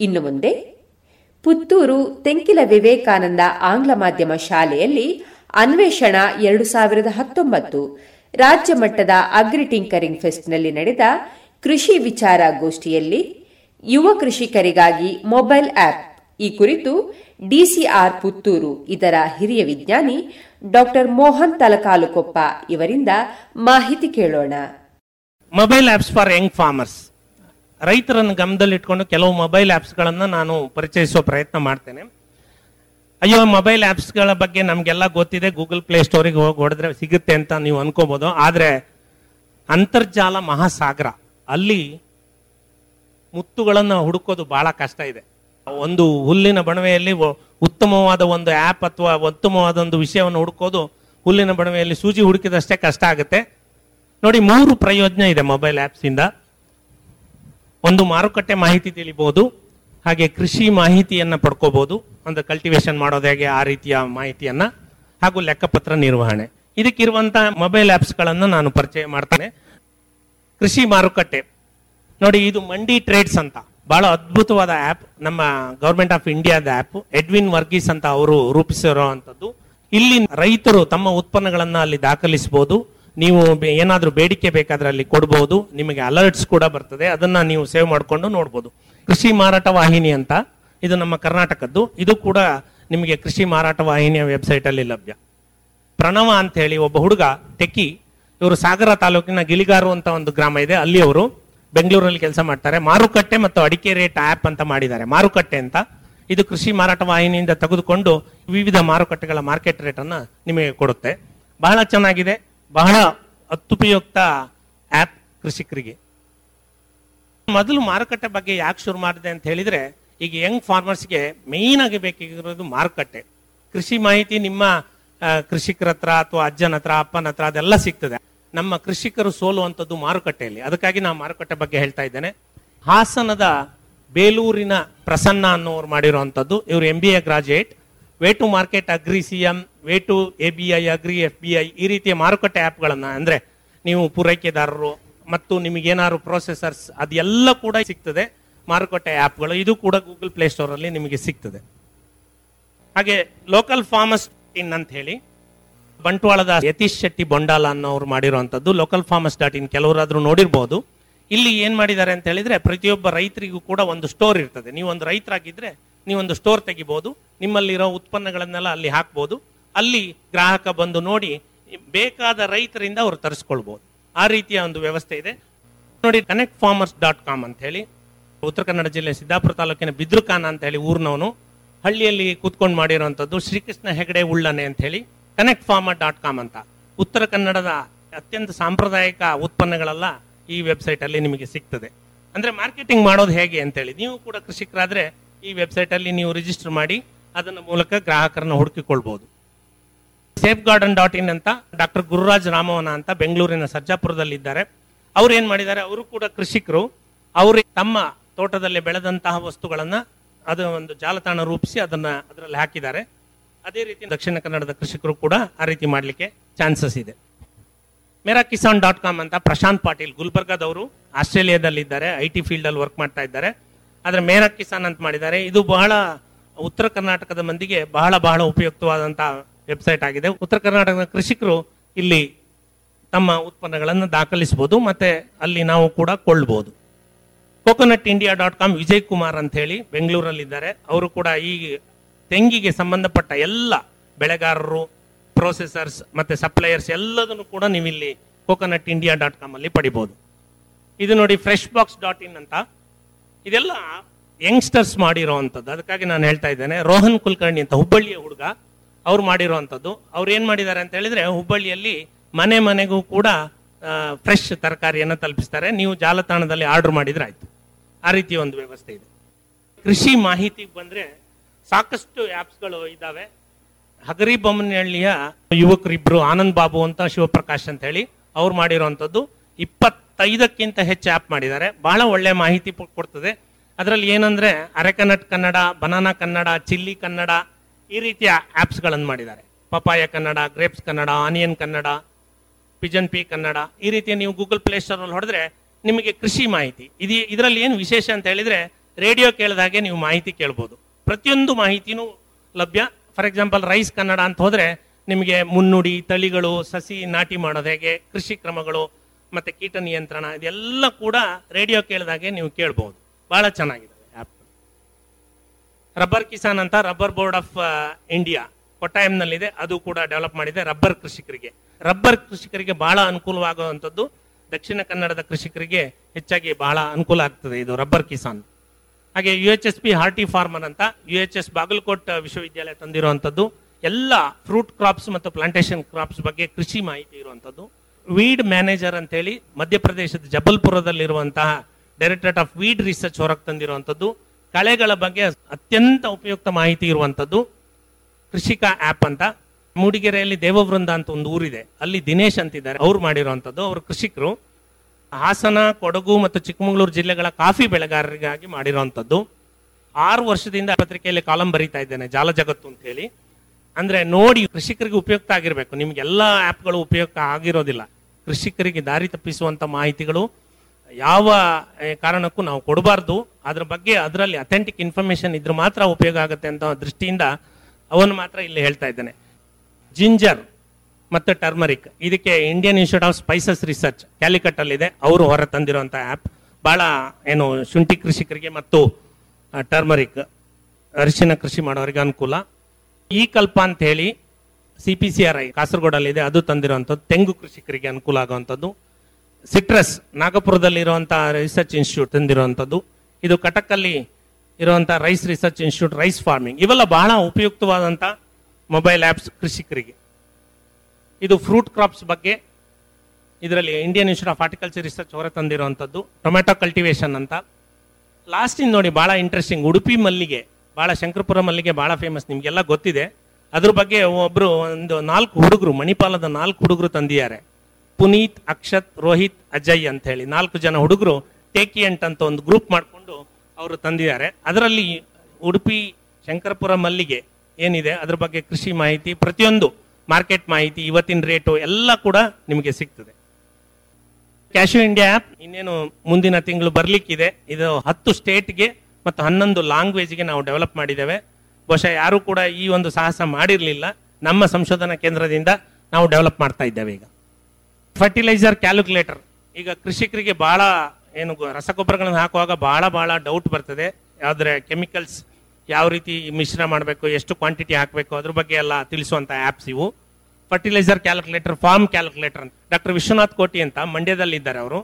ಇನ್ನು ಮುಂದೆ, ಪುತ್ತೂರು ತೆಂಕಿಲ ವಿವೇಕಾನಂದ ಆಂಗ್ಲ ಮಾಧ್ಯಮ ಶಾಲೆಯಲ್ಲಿ ಅನ್ವೇಷಣ ಎರಡು ಸಾವಿರದ ಹತ್ತೊಂಬತ್ತು ರಾಜ್ಯ ಮಟ್ಟದ ಅಗ್ರಿ ಟಿಂಕರಿಂಗ್ ಫೆಸ್ಟ್ನಲ್ಲಿ ನಡೆದ ಕೃಷಿ ವಿಚಾರ ಗೋಷ್ಠಿಯಲ್ಲಿ ಯುವ ಕೃಷಿಕರಿಗಾಗಿ ಮೊಬೈಲ್ ಆಪ್ ಈ ಕುರಿತು ಡಿಸಿಆರ್ ಪುತ್ತೂರು ಇದರ ಹಿರಿಯ ವಿಜ್ಞಾನಿ ಡಾಕ್ಟರ್ ಮೋಹನ್ ತಲಕಾಲುಕೊಪ್ಪ ಇವರಿಂದ ಮಾಹಿತಿ ಕೇಳೋಣ. Mobile apps for young farmers ರೈತರನ್ನು ಗಮನದಲ್ಲಿಟ್ಕೊಂಡು ಕೆಲವು ಮೊಬೈಲ್ ಆ್ಯಪ್ಸ್ಗಳನ್ನು ನಾನು ಪರಿಚಯಿಸುವ ಪ್ರಯತ್ನ ಮಾಡ್ತೇನೆ. ಅಯ್ಯೋ ಮೊಬೈಲ್ ಆ್ಯಪ್ಸ್ಗಳ ಬಗ್ಗೆ ನಮಗೆಲ್ಲ ಗೊತ್ತಿದೆ. ಗೂಗಲ್ ಪ್ಲೇ ಸ್ಟೋರಿಗೆ ಹೋಗಿ ಹೊಡೆದ್ರೆ ಸಿಗುತ್ತೆ ಅಂತ ನೀವು ಅನ್ಕೋಬೋದು. ಆದರೆ ಅಂತರ್ಜಾಲ ಮಹಾಸಾಗರ, ಅಲ್ಲಿ ಮುತ್ತುಗಳನ್ನು ಹುಡುಕೋದು ಬಹಳ ಕಷ್ಟ ಇದೆ. ಒಂದು ಹುಲ್ಲಿನ ಬಣವೆಯಲ್ಲಿ ಉತ್ತಮವಾದ ಒಂದು ಆ್ಯಪ್ ಅಥವಾ ಉತ್ತಮವಾದ ಒಂದು ವಿಷಯವನ್ನು ಹುಡುಕೋದು ಹುಲ್ಲಿನ ಬಣವೆಯಲ್ಲಿ ಸೂಜಿ ಹುಡುಕಿದಷ್ಟೇ ಕಷ್ಟ ಆಗುತ್ತೆ. ನೋಡಿ, ಮೂರು ಪ್ರಯೋಜನ ಇದೆ ಮೊಬೈಲ್ ಆ್ಯಪ್ಸಿಂದ ಒಂದು ಮಾರುಕಟ್ಟೆ ಮಾಹಿತಿ ತಿಳಿಬಹುದು ಹಾಗೆ ಕೃಷಿ ಮಾಹಿತಿಯನ್ನ ಪಡ್ಕೋಬಹುದು ಒಂದು ಕಲ್ಟಿವೇಶನ್ ಮಾಡೋದು ಹೇಗೆ, ಆ ರೀತಿಯ ಮಾಹಿತಿಯನ್ನ, ಹಾಗೂ ಲೆಕ್ಕಪತ್ರ ನಿರ್ವಹಣೆ. ಇದಕ್ಕಿರುವಂತಹ ಮೊಬೈಲ್ ಆಪ್ಸ್ಗಳನ್ನು ನಾನು ಪರಿಚಯ ಮಾಡ್ತೇನೆ. ಕೃಷಿ ಮಾರುಕಟ್ಟೆ. ನೋಡಿ, ಇದು ಮಂಡಿ ಟ್ರೇಡ್ಸ್ ಅಂತ. ಬಹಳ ಅದ್ಭುತವಾದ ಆಪ್ ನಮ್ಮ ಗೌರ್ಮೆಂಟ್ ಆಫ್ ಇಂಡಿಯಾದ ಆಪ್ ಎಡ್ವಿನ್ ವರ್ಗೀಸ್ ಅಂತ ಅವರು ರೂಪಿಸಿರುವಂತದ್ದು ಇಲ್ಲಿ ರೈತರು ತಮ್ಮ ಉತ್ಪನ್ನಗಳನ್ನ ಅಲ್ಲಿ ದಾಖಲಿಸಬಹುದು ನೀವು ಏನಾದರೂ ಬೇಡಿಕೆ ಬೇಕಾದ್ರೆ ಅಲ್ಲಿ ಕೊಡ್ಬೋದು, ನಿಮಗೆ ಅಲರ್ಟ್ಸ್ ಕೂಡ ಬರ್ತದೆ, ಅದನ್ನ ನೀವು ಸೇವ್ ಮಾಡಿಕೊಂಡು ನೋಡ್ಬೋದು. ಕೃಷಿ ಮಾರಾಟ ವಾಹಿನಿ ಅಂತ, ಇದು ನಮ್ಮ ಕರ್ನಾಟಕದ್ದು. ಇದು ಕೂಡ ನಿಮಗೆ ಕೃಷಿ ಮಾರಾಟ ವಾಹಿನಿಯ ವೆಬ್ಸೈಟ್ ಅಲ್ಲಿ ಲಭ್ಯ. ಪ್ರಣವ ಅಂತ ಹೇಳಿ ಒಬ್ಬ ಹುಡುಗ, ಟೆಕ್ಕಿ, ಇವರು ಸಾಗರ ತಾಲೂಕಿನ ಗಿಳಿಗಾರು ಅಂತ ಒಂದು ಗ್ರಾಮ ಇದೆ ಅಲ್ಲಿ ಅವರು ಬೆಂಗಳೂರಲ್ಲಿ ಕೆಲಸ ಮಾಡ್ತಾರೆ. ಮಾರುಕಟ್ಟೆ ಮತ್ತು ಅಡಿಕೆ ರೇಟ್ ಆ್ಯಪ್ ಅಂತ ಮಾಡಿದ್ದಾರೆ. ಮಾರುಕಟ್ಟೆ ಅಂತ. ಇದು ಕೃಷಿ ಮಾರಾಟ ವಾಹಿನಿಯಿಂದ ತೆಗೆದುಕೊಂಡು ವಿವಿಧ ಮಾರುಕಟ್ಟೆಗಳ ಮಾರ್ಕೆಟ್ ರೇಟನ್ನು ನಿಮಗೆ ಕೊಡುತ್ತೆ. ಬಹಳ ಚೆನ್ನಾಗಿದೆ. ಬಹಳ ಅತ್ಯುಪಯುಕ್ತ ಆಪ್ ಕೃಷಿಕರಿಗೆ. ಮೊದಲು ಮಾರುಕಟ್ಟೆ ಬಗ್ಗೆ ಯಾಕೆ ಶುರು ಮಾಡಿದೆ ಅಂತ ಹೇಳಿದ್ರೆ, ಈಗ ಯಂಗ್ ಫಾರ್ಮರ್ಸ್ಗೆ ಮೇನ್ ಆಗಿ ಬೇಕಾಗಿರೋದು ಮಾರುಕಟ್ಟೆ. ಕೃಷಿ ಮಾಹಿತಿ ನಿಮ್ಮ ಕೃಷಿಕರ ಹತ್ರ ಅಥವಾ ಅಜ್ಜನ ಹತ್ರ, ಅಪ್ಪನ ಹತ್ರ ಅದೆಲ್ಲ ಸಿಗ್ತದೆ. ನಮ್ಮ ಕೃಷಿಕರು ಸೋಲುವಂಥದ್ದು ಮಾರುಕಟ್ಟೆಯಲ್ಲಿ. ಅದಕ್ಕಾಗಿ ನಾನು ಮಾರುಕಟ್ಟೆ ಬಗ್ಗೆ ಹೇಳ್ತಾ ಇದ್ದೇನೆ. ಹಾಸನದ ಬೇಲೂರಿನ ಪ್ರಸನ್ನ ಅನ್ನೋರು ಮಾಡಿರುವಂಥದ್ದು. ಇವರು M B A graduate way to market agri way to A B I, agri F B I ಈ ರೀತಿಯ ಮಾರುಕಟ್ಟೆ ಆ್ಯಪ್ಗಳನ್ನು ಅಂದರೆ ನೀವು ಪೂರೈಕೆದಾರರು ಮತ್ತು ನಿಮಗೇನಾದ್ರು ಪ್ರೊಸೆಸರ್ಸ್ ಅದೆಲ್ಲ ಕೂಡ ಸಿಗ್ತದೆ. ಮಾರುಕಟ್ಟೆ ಆ್ಯಪ್ಗಳು ಇದು ಕೂಡ ಗೂಗಲ್ ಪ್ಲೇ ಸ್ಟೋರಲ್ಲಿ ನಿಮಗೆ ಸಿಗ್ತದೆ. ಹಾಗೆ ಲೋಕಲ್ ಫಾರ್ಮರ್ಸ್ ಇನ್ ಅಂತ ಹೇಳಿ ಬಂಟ್ವಾಳದ ಯತೀಶ್ ಶೆಟ್ಟಿ ಬೊಂಡಾಲ ಅನ್ನೋರು ಮಾಡಿರುವಂಥದ್ದು ಲೋಕಲ್ ಫಾರ್ಮರ್ಸ್ ಡಾಟ್ ಇನ್ ಕೆಲವರಾದರೂ ನೋಡಿರ್ಬೋದು. ಇಲ್ಲಿ ಏನು ಮಾಡಿದ್ದಾರೆ ಅಂತ ಹೇಳಿದ್ರೆ ಪ್ರತಿಯೊಬ್ಬ ರೈತರಿಗೂ ಕೂಡ ಒಂದು ಸ್ಟೋರ್ ಇರ್ತದೆ. ನೀವೊಂದು ರೈತರಾಗಿದ್ದರೆ ನೀವೊಂದು ಸ್ಟೋರ್ ತೆಗಿಬೋದು. ನಿಮ್ಮಲ್ಲಿರೋ ಉತ್ಪನ್ನಗಳನ್ನೆಲ್ಲ ಅಲ್ಲಿ ಹಾಕ್ಬೋದು. ಅಲ್ಲಿ ಗ್ರಾಹಕ ಬಂದು ನೋಡಿ, ಬೇಕಾದ ರೈತರಿಂದ ಅವರು ತರಿಸ್ಕೊಳ್ಬಹುದು ಆ ರೀತಿಯ ಒಂದು ವ್ಯವಸ್ಥೆ ಇದೆ. ನೋಡಿ ಕನೆಕ್ಟ್ ಫಾರ್ಮರ್ಸ್ ಡಾಟ್ ಕಾಮ್ ಅಂತ ಹೇಳಿ, ಉತ್ತರ ಕನ್ನಡ ಜಿಲ್ಲೆ ಸಿದ್ದಾಪುರ ತಾಲೂಕಿನ ಬಿದ್ರುಖಾನ ಅಂತ ಹೇಳಿ ಊರ್ನವನು, ಹಳ್ಳಿಯಲ್ಲಿ ಕೂತ್ಕೊಂಡು ಮಾಡಿರುವಂತದ್ದು ಶ್ರೀಕೃಷ್ಣ ಹೆಗಡೆ ಉಳ್ಳನೆ ಅಂತ ಹೇಳಿ ಕನೆಕ್ಟ್ ಫಾರ್ಮರ್ ಡಾಟ್ ಕಾಮ್ ಅಂತ. ಉತ್ತರ ಕನ್ನಡದ ಅತ್ಯಂತ ಸಾಂಪ್ರದಾಯಿಕ ಉತ್ಪನ್ನಗಳೆಲ್ಲ ಈ ವೆಬ್ಸೈಟ್ ಅಲ್ಲಿ ನಿಮಗೆ ಸಿಗ್ತದೆ. ಅಂದ್ರೆ ಮಾರ್ಕೆಟಿಂಗ್ ಮಾಡೋದು ಹೇಗೆ ಅಂತ ಹೇಳಿ, ನೀವು ಕೂಡ ಕೃಷಿಕರಾದ್ರೆ ಈ ವೆಬ್ಸೈಟ್ ಅಲ್ಲಿ ನೀವು ರಿಜಿಸ್ಟರ್ ಮಾಡಿ, ಅದನ್ನ ಮೂಲಕ ಗ್ರಾಹಕರನ್ನ ಹುಡುಕಿಕೊಳ್ಬಹುದು ಸೇಫ್ ಗಾರ್ಡನ್ ಡಾಟ್ ಇನ್ ಅಂತ ಡಾಕ್ಟರ್ ಗುರುರಾಜ್ ರಾಮವನ ಅಂತ ಬೆಂಗಳೂರಿನ ಸರ್ಜಾಪುರದಲ್ಲಿದ್ದಾರೆ. ಅವ್ರು ಏನ್ ಮಾಡಿದ್ದಾರೆ? ಅವರು ಕೂಡ ಕೃಷಿಕರು. ಅವರು ತಮ್ಮ ತೋಟದಲ್ಲಿ ಬೆಳೆದಂತಹ ವಸ್ತುಗಳನ್ನ ಅದು ಒಂದು ಜಾಲತಾಣ ರೂಪಿಸಿ ಅದನ್ನ ಅದರಲ್ಲಿ ಹಾಕಿದ್ದಾರೆ. ಅದೇ ರೀತಿ ದಕ್ಷಿಣ ಕನ್ನಡದ ಕೃಷಿಕರು ಕೂಡ ಆ ರೀತಿ ಮಾಡಲಿಕ್ಕೆ ಚಾನ್ಸಸ್ ಇದೆ. ಮೇರಾ ಕಿಸಾನ್ ಡಾಟ್ ಕಾಮ್ ಅಂತ ಪ್ರಶಾಂತ್ ಪಾಟೀಲ್ ಗುಲ್ಬರ್ಗಾದವರು ಆಸ್ಟ್ರೇಲಿಯಾದಲ್ಲಿ ಇದ್ದಾರೆ ಐ ಟಿ ಫೀಲ್ಡ್ ಅಲ್ಲಿ ವರ್ಕ್ ಮಾಡ್ತಾ ಇದ್ದಾರೆ. ಆದ್ರೆ ಮೇರಾ ಕಿಸಾನ್ ಅಂತ ಮಾಡಿದ್ದಾರೆ. ಇದು ಬಹಳ ಉತ್ತರ ಕರ್ನಾಟಕದ ಮಂದಿಗೆ ಬಹಳ ಬಹಳ ಉಪಯುಕ್ತವಾದಂತಹ ವೆಬ್ಸೈಟ್ ಆಗಿದೆ. ಉತ್ತರ ಕರ್ನಾಟಕದ ಕೃಷಿಕರು ಇಲ್ಲಿ ತಮ್ಮ ಉತ್ಪನ್ನಗಳನ್ನು ದಾಖಲಿಸಬಹುದು ಮತ್ತೆ ಅಲ್ಲಿ ನಾವು ಕೂಡ ಕೊಳ್ಳಬಹುದು. Coconut India dot com Vijay Kumar ಅಂತ ಹೇಳಿ ಬೆಂಗಳೂರಲ್ಲಿದ್ದಾರೆ. ಅವರು ಕೂಡ ಈ ತೆಂಗಿಗೆ ಸಂಬಂಧಪಟ್ಟ ಎಲ್ಲ ಬೆಳೆಗಾರರು ಪ್ರೊಸೆಸರ್ಸ್ ಮತ್ತೆ ಸಪ್ಲೈಯರ್ಸ್ ಎಲ್ಲದನ್ನು ಕೂಡ ನೀವು ಇಲ್ಲಿ ಕೋಕೋನಟ್ ಇಂಡಿಯಾ ಡಾಟ್ ಕಾಮ್ ಅಲ್ಲಿ ಪಡಿಬಹುದು ಇದು ನೋಡಿ ಫ್ರೆಶ್ ಬಾಕ್ಸ್ ಡಾಟ್ ಇನ್ ಅಂತ. ಇದೆಲ್ಲ ಯಂಗ್ಸ್ಟರ್ಸ್ ಮಾಡಿರೋವಂಥದ್ದು ಅದಕ್ಕಾಗಿ ನಾನು ಹೇಳ್ತಾ ಇದ್ದೇನೆ. ರೋಹನ್ ಕುಲಕರ್ಣಿ ಅಂತ ಹುಬ್ಬಳ್ಳಿಯ ಹುಡುಗ. ಅವ್ರು ಮಾಡಿರುವಂಥದ್ದು. ಅವ್ರು ಏನು ಮಾಡಿದ್ದಾರೆ ಅಂತ ಹೇಳಿದ್ರೆ ಹುಬ್ಬಳ್ಳಿಯಲ್ಲಿ ಮನೆ ಮನೆಗೂ ಕೂಡ ಫ್ರೆಶ್ ತರಕಾರಿಯನ್ನು ತಲುಪಿಸ್ತಾರೆ. ನೀವು ಜಾಲತಾಣದಲ್ಲಿ ಆರ್ಡರ್ ಮಾಡಿದ್ರೆ ಆಯ್ತು. ಆ ರೀತಿಯ ಒಂದು ವ್ಯವಸ್ಥೆ ಇದೆ. ಕೃಷಿ ಮಾಹಿತಿಗೆ ಬಂದರೆ ಸಾಕಷ್ಟು ಆ್ಯಪ್ಸ್ಗಳು ಇದ್ದಾವೆ ಹಗರಿ ಬೊಮ್ಮನಹಳ್ಳಿಯ ಯುವಕರಿಬ್ಬರು ಆನಂದ್ ಬಾಬು ಅಂತ ಶಿವಪ್ರಕಾಶ್ ಅಂತ ಹೇಳಿ ಅವ್ರು ಮಾಡಿರುವಂಥದ್ದು. ಇಪ್ಪತ್ತೈದಕ್ಕಿಂತ ಹೆಚ್ಚು ಆ್ಯಪ್ ಮಾಡಿದ್ದಾರೆ. ಬಹಳ ಒಳ್ಳೆ ಮಾಹಿತಿ ಕೊಡ್ತದೆ. ಅದರಲ್ಲಿ ಏನಂದರೆ areca nut Kannada, banana Kannada, chilli Kannada ಈ ರೀತಿಯ ಆ್ಯಪ್ಸ್ಗಳನ್ನು ಮಾಡಿದ್ದಾರೆ. Papaya Kannada, grapes Kannada, onion Kannada, pigeon pea Kannada, ಈ ರೀತಿ ನೀವು ಗೂಗಲ್ ಪ್ಲೇ ಸ್ಟೋರ್ ಅಲ್ಲಿ ಹೊಡೆದ್ರೆ ನಿಮಗೆ ಕೃಷಿ ಮಾಹಿತಿ, ಇದು, ಇದರಲ್ಲಿ ಏನು ವಿಶೇಷ ಅಂತ ಹೇಳಿದ್ರೆ ರೇಡಿಯೋ ಕೇಳಿದಾಗೆ ನೀವು ಮಾಹಿತಿ ಕೇಳ್ಬೋದು. ಪ್ರತಿಯೊಂದು ಮಾಹಿತಿನೂ ಲಭ್ಯ. ಫಾರ್ ಎಕ್ಸಾಂಪಲ್ ರೈಸ್ ಕನ್ನಡ ಅಂತ ಹೋದರೆ ನಿಮಗೆ ಮುನ್ನುಡಿ, ತಳಿಗಳು, ಸಸಿ ನಾಟಿ ಮಾಡೋದು ಹೇಗೆ, ಕೃಷಿ ಕ್ರಮಗಳು, ಮತ್ತು ಕೀಟ ನಿಯಂತ್ರಣ ಇದೆಲ್ಲ ಕೂಡ ರೇಡಿಯೋ ಕೇಳಿದಾಗೆ ನೀವು ಕೇಳ್ಬೋದು. ಭಾಳ ಚೆನ್ನಾಗಿದೆ. ರಬ್ಬರ್ ಕಿಸಾನ್ ಅಂತ ರಬ್ಬರ್ ಬೋರ್ಡ್ ಆಫ್ ಇಂಡಿಯಾ ಕೊಟ್ಟಾಯಂನಲ್ಲಿದೆ ಅದು ಕೂಡ ಡೆವಲಪ್ ಮಾಡಿದೆ ರಬ್ಬರ್ ಕೃಷಿಕರಿಗೆ. ರಬ್ಬರ್ ಕೃಷಿಕರಿಗೆ ಬಹಳ ಅನುಕೂಲವಾಗುವಂಥದ್ದು ದಕ್ಷಿಣ ಕನ್ನಡದ ಕೃಷಿಕರಿಗೆ ಹೆಚ್ಚಾಗಿ ಬಹಳ ಅನುಕೂಲ ಆಗ್ತದೆ ಇದು ರಬ್ಬರ್ ಕಿಸಾನ್ ಹಾಗೆ U H S P horti farmer ಅಂತ ಯು ಎಚ್ ಎಸ್ ಬಾಗಲಕೋಟ್ ವಿಶ್ವವಿದ್ಯಾಲಯ ತಂದಿರುವಂಥದ್ದು. ಎಲ್ಲ ಫ್ರೂಟ್ ಕ್ರಾಪ್ಸ್ ಮತ್ತು ಪ್ಲಾಂಟೇಶನ್ ಕ್ರಾಪ್ಸ್ ಬಗ್ಗೆ ಕೃಷಿ ಮಾಹಿತಿ ಇರುವಂಥದ್ದು. ವೀಡ್ ಮ್ಯಾನೇಜರ್ ಅಂತೇಳಿ ಮಧ್ಯಪ್ರದೇಶದ ಜಬಲ್ಪುರದಲ್ಲಿರುವಂತಹ ಡೈರೆಕ್ಟರೇಟ್ ಆಫ್ ವೀಡ್ ರಿಸರ್ಚ್ ಹೊರಗೆ ತಂದಿರುವಂಥದ್ದು. ಕಳೆಗಳ ಬಗ್ಗೆ ಅತ್ಯಂತ ಉಪಯುಕ್ತ ಮಾಹಿತಿ ಇರುವಂಥದ್ದು ಕೃಷಿಕ ಆ್ಯಪ್ ಅಂತ. ಮೂಡಿಗೆರೆಯಲ್ಲಿ ದೇವವೃಂದ ಅಂತ ಒಂದು ಊರಿದೆ. ಅಲ್ಲಿ ದಿನೇಶ್ ಅಂತಿದ್ದಾರೆ. ಅವ್ರು ಮಾಡಿರುವಂಥದ್ದು. ಅವರು ಕೃಷಿಕರು. ಹಾಸನ, ಕೊಡಗು ಮತ್ತು ಚಿಕ್ಕಮಗಳೂರು ಜಿಲ್ಲೆಗಳ ಕಾಫಿ ಬೆಳೆಗಾರರಿಗಾಗಿ ಮಾಡಿರುವಂಥದ್ದು. ಆರು ವರ್ಷದಿಂದ ಪತ್ರಿಕೆಯಲ್ಲಿ ಕಾಲಂ ಬರೀತಾ ಇದ್ದೇನೆ, ಜಾಲ ಜಗತ್ತು ಅಂತ ಹೇಳಿ. ಅಂದ್ರೆ ನೋಡಿ ಕೃಷಿಕರಿಗೆ ಉಪಯುಕ್ತ ಆಗಿರಬೇಕು. ನಿಮಗೆಲ್ಲ ಆ್ಯಪ್ಗಳು ಉಪಯುಕ್ತ ಆಗಿರೋದಿಲ್ಲ. ಕೃಷಿಕರಿಗೆ ದಾರಿ ತಪ್ಪಿಸುವಂತ ಮಾಹಿತಿಗಳು ಯಾವ ಕಾರಣಕ್ಕೂ ನಾವು ಕೊಡಬಾರ್ದು. ಅದ್ರ ಬಗ್ಗೆ ಅದರಲ್ಲಿ ಅಥೆಂಟಿಕ್ ಇನ್ಫಾರ್ಮೇಶನ್ ಇದ್ರೆ ಮಾತ್ರ ಉಪಯೋಗ ಆಗುತ್ತೆ ಅಂತ ದೃಷ್ಟಿಯಿಂದ ಅವನು ಮಾತ್ರ ಇಲ್ಲಿ ಹೇಳ್ತಾ ಇದ್ದಾನೆ. ಜಿಂಜರ್ ಮತ್ತು ಟರ್ಮರಿಕ್ ಇದಕ್ಕೆ Indian institute of spices research ಕ್ಯಾಲಿಕಟ್ಟಲ್ಲಿದೆ ಅವರು ಹೊರ ತಂದಿರುವಂಥ ಆ್ಯಪ್ ಬಹಳ ಏನು, ಶುಂಠಿ ಕೃಷಿಕರಿಗೆ ಮತ್ತು ಟರ್ಮರಿಕ್ ಅರಿಶಿನ ಕೃಷಿ ಮಾಡೋರಿಗೆ ಅನುಕೂಲ. ಈ ಕಲ್ಪ ಅಂತ ಹೇಳಿ C P C R I ಕಾಸರಗೋಡಲ್ಲಿದೆ. ಅದು ತಂದಿರುವಂಥದ್ದು. ತೆಂಗು ಕೃಷಿಕರಿಗೆ ಅನುಕೂಲ ಆಗುವಂಥದ್ದು. ಸಿಟ್ರಸ್ ನಾಗಪುರದಲ್ಲಿ ಇರುವಂಥ ರಿಸರ್ಚ್ ಇನ್ಸ್ಟಿಟ್ಯೂಟ್ ತಂದಿರುವಂಥದ್ದು. ಇದು ಕಟಕಲ್ಲಿ ಇರುವಂಥ rice research institute rice farming ಇವೆಲ್ಲ ಬಹಳ ಉಪಯುಕ್ತವಾದಂಥ ಮೊಬೈಲ್ ಆ್ಯಪ್ಸ್ ಕೃಷಿಕರಿಗೆ. ಇದು ಫ್ರೂಟ್ ಕ್ರಾಪ್ಸ್ ಬಗ್ಗೆ ಇದರಲ್ಲಿ Indian institute of horticulture research ಹೊರ ತಂದಿರುವಂಥದ್ದು. ಟೊಮೆಟೊ ಕಲ್ಟಿವೇಶನ್ ಅಂತ. ಲಾಸ್ಟಿಂದ ನೋಡಿ ಬಹಳ ಇಂಟ್ರೆಸ್ಟಿಂಗ್ ಉಡುಪಿ ಮಲ್ಲಿಗೆ, ಬಹಳ ಶಂಕರಪುರ ಮಲ್ಲಿಗೆ ಬಹಳ ಫೇಮಸ್ ನಿಮಗೆಲ್ಲ ಗೊತ್ತಿದೆ. ಅದ್ರ ಬಗ್ಗೆ ಒಬ್ಬರು ಒಂದು ನಾಲ್ಕು ಹುಡುಗರು, ಮಣಿಪಾಲದ ನಾಲ್ಕು ಹುಡುಗರು ತಂದಿದ್ದಾರೆ. ಪುನೀತ್, ಅಕ್ಷತ್, ರೋಹಿತ್, ಅಜಯ್ ಅಂತ ಹೇಳಿ ನಾಲ್ಕು ಜನ ಹುಡುಗರು ಟೇಕಿಯಂಟ್ ಅಂತ ಒಂದು ಗ್ರೂಪ್ ಮಾಡಿಕೊಂಡು ಅವರು ತಂದಿದ್ದಾರೆ. ಅದರಲ್ಲಿ ಉಡುಪಿ ಶಂಕರಪುರ ಮಲ್ಲಿಗೆ ಏನಿದೆ, ಅದ್ರ ಬಗ್ಗೆ ಕೃಷಿ ಮಾಹಿತಿ, ಪ್ರತಿಯೊಂದು ಮಾರ್ಕೆಟ್ ಮಾಹಿತಿ, ಇವತ್ತಿನ ರೇಟು ಎಲ್ಲ ಕೂಡ ನಿಮಗೆ ಸಿಗ್ತದೆ. ಕ್ಯಾಶು ಇಂಡಿಯಾ ಆ್ಯಪ್ ಇನ್ನೇನು ಮುಂದಿನ ತಿಂಗಳು ಬರಲಿಕ್ಕಿದೆ. ಇದು ಹತ್ತು ಸ್ಟೇಟ್ಗೆ ಮತ್ತು ಹನ್ನೊಂದು ಲ್ಯಾಂಗ್ವೇಜ್ಗೆ ನಾವು ಡೆವಲಪ್ ಮಾಡಿದ್ದೇವೆ. ಬಹುಶಃ ಯಾರು ಕೂಡ ಈ ಒಂದು ಸಾಹಸ ಮಾಡಿರಲಿಲ್ಲ. ನಮ್ಮ ಸಂಶೋಧನಾ ಕೇಂದ್ರದಿಂದ ನಾವು ಡೆವಲಪ್ ಮಾಡ್ತಾ ಇದ್ದೇವೆ ಈಗ. ಫರ್ಟಿಲೈಸರ್ ಕ್ಯಾಲ್ಕುಲೇಟರ್ ಈಗ ಕೃಷಿಕರಿಗೆ ಬಹಳ ಏನು ರಸಗೊಬ್ಬರಗಳನ್ನು ಹಾಕುವಾಗ ಬಹಳ ಬಹಳ ಡೌಟ್ ಬರ್ತದೆ. ಆದರೆ ಕೆಮಿಕಲ್ಸ್ ಯಾವ ರೀತಿ ಮಿಶ್ರ ಮಾಡಬೇಕು, ಎಷ್ಟು ಕ್ವಾಂಟಿಟಿ ಹಾಕಬೇಕು, ಅದ್ರ ಬಗ್ಗೆ ಎಲ್ಲ ತಿಳಿಸುವಂತ ಆಪ್ಸ್ ಇವು. ಫರ್ಟಿಲೈಸರ್ ಕ್ಯಾಲ್ಕುಲೇಟರ್ ಫಾರ್ಮ್ ಕ್ಯಾಲ್ಕುಲೇಟರ್ ಅಂತ. ಡಾಕ್ಟರ್ ವಿಶ್ವನಾಥ್ ಕೋಟಿ ಅಂತ ಮಂಡ್ಯದಲ್ಲಿ ಇದ್ದಾರೆ ಅವರು.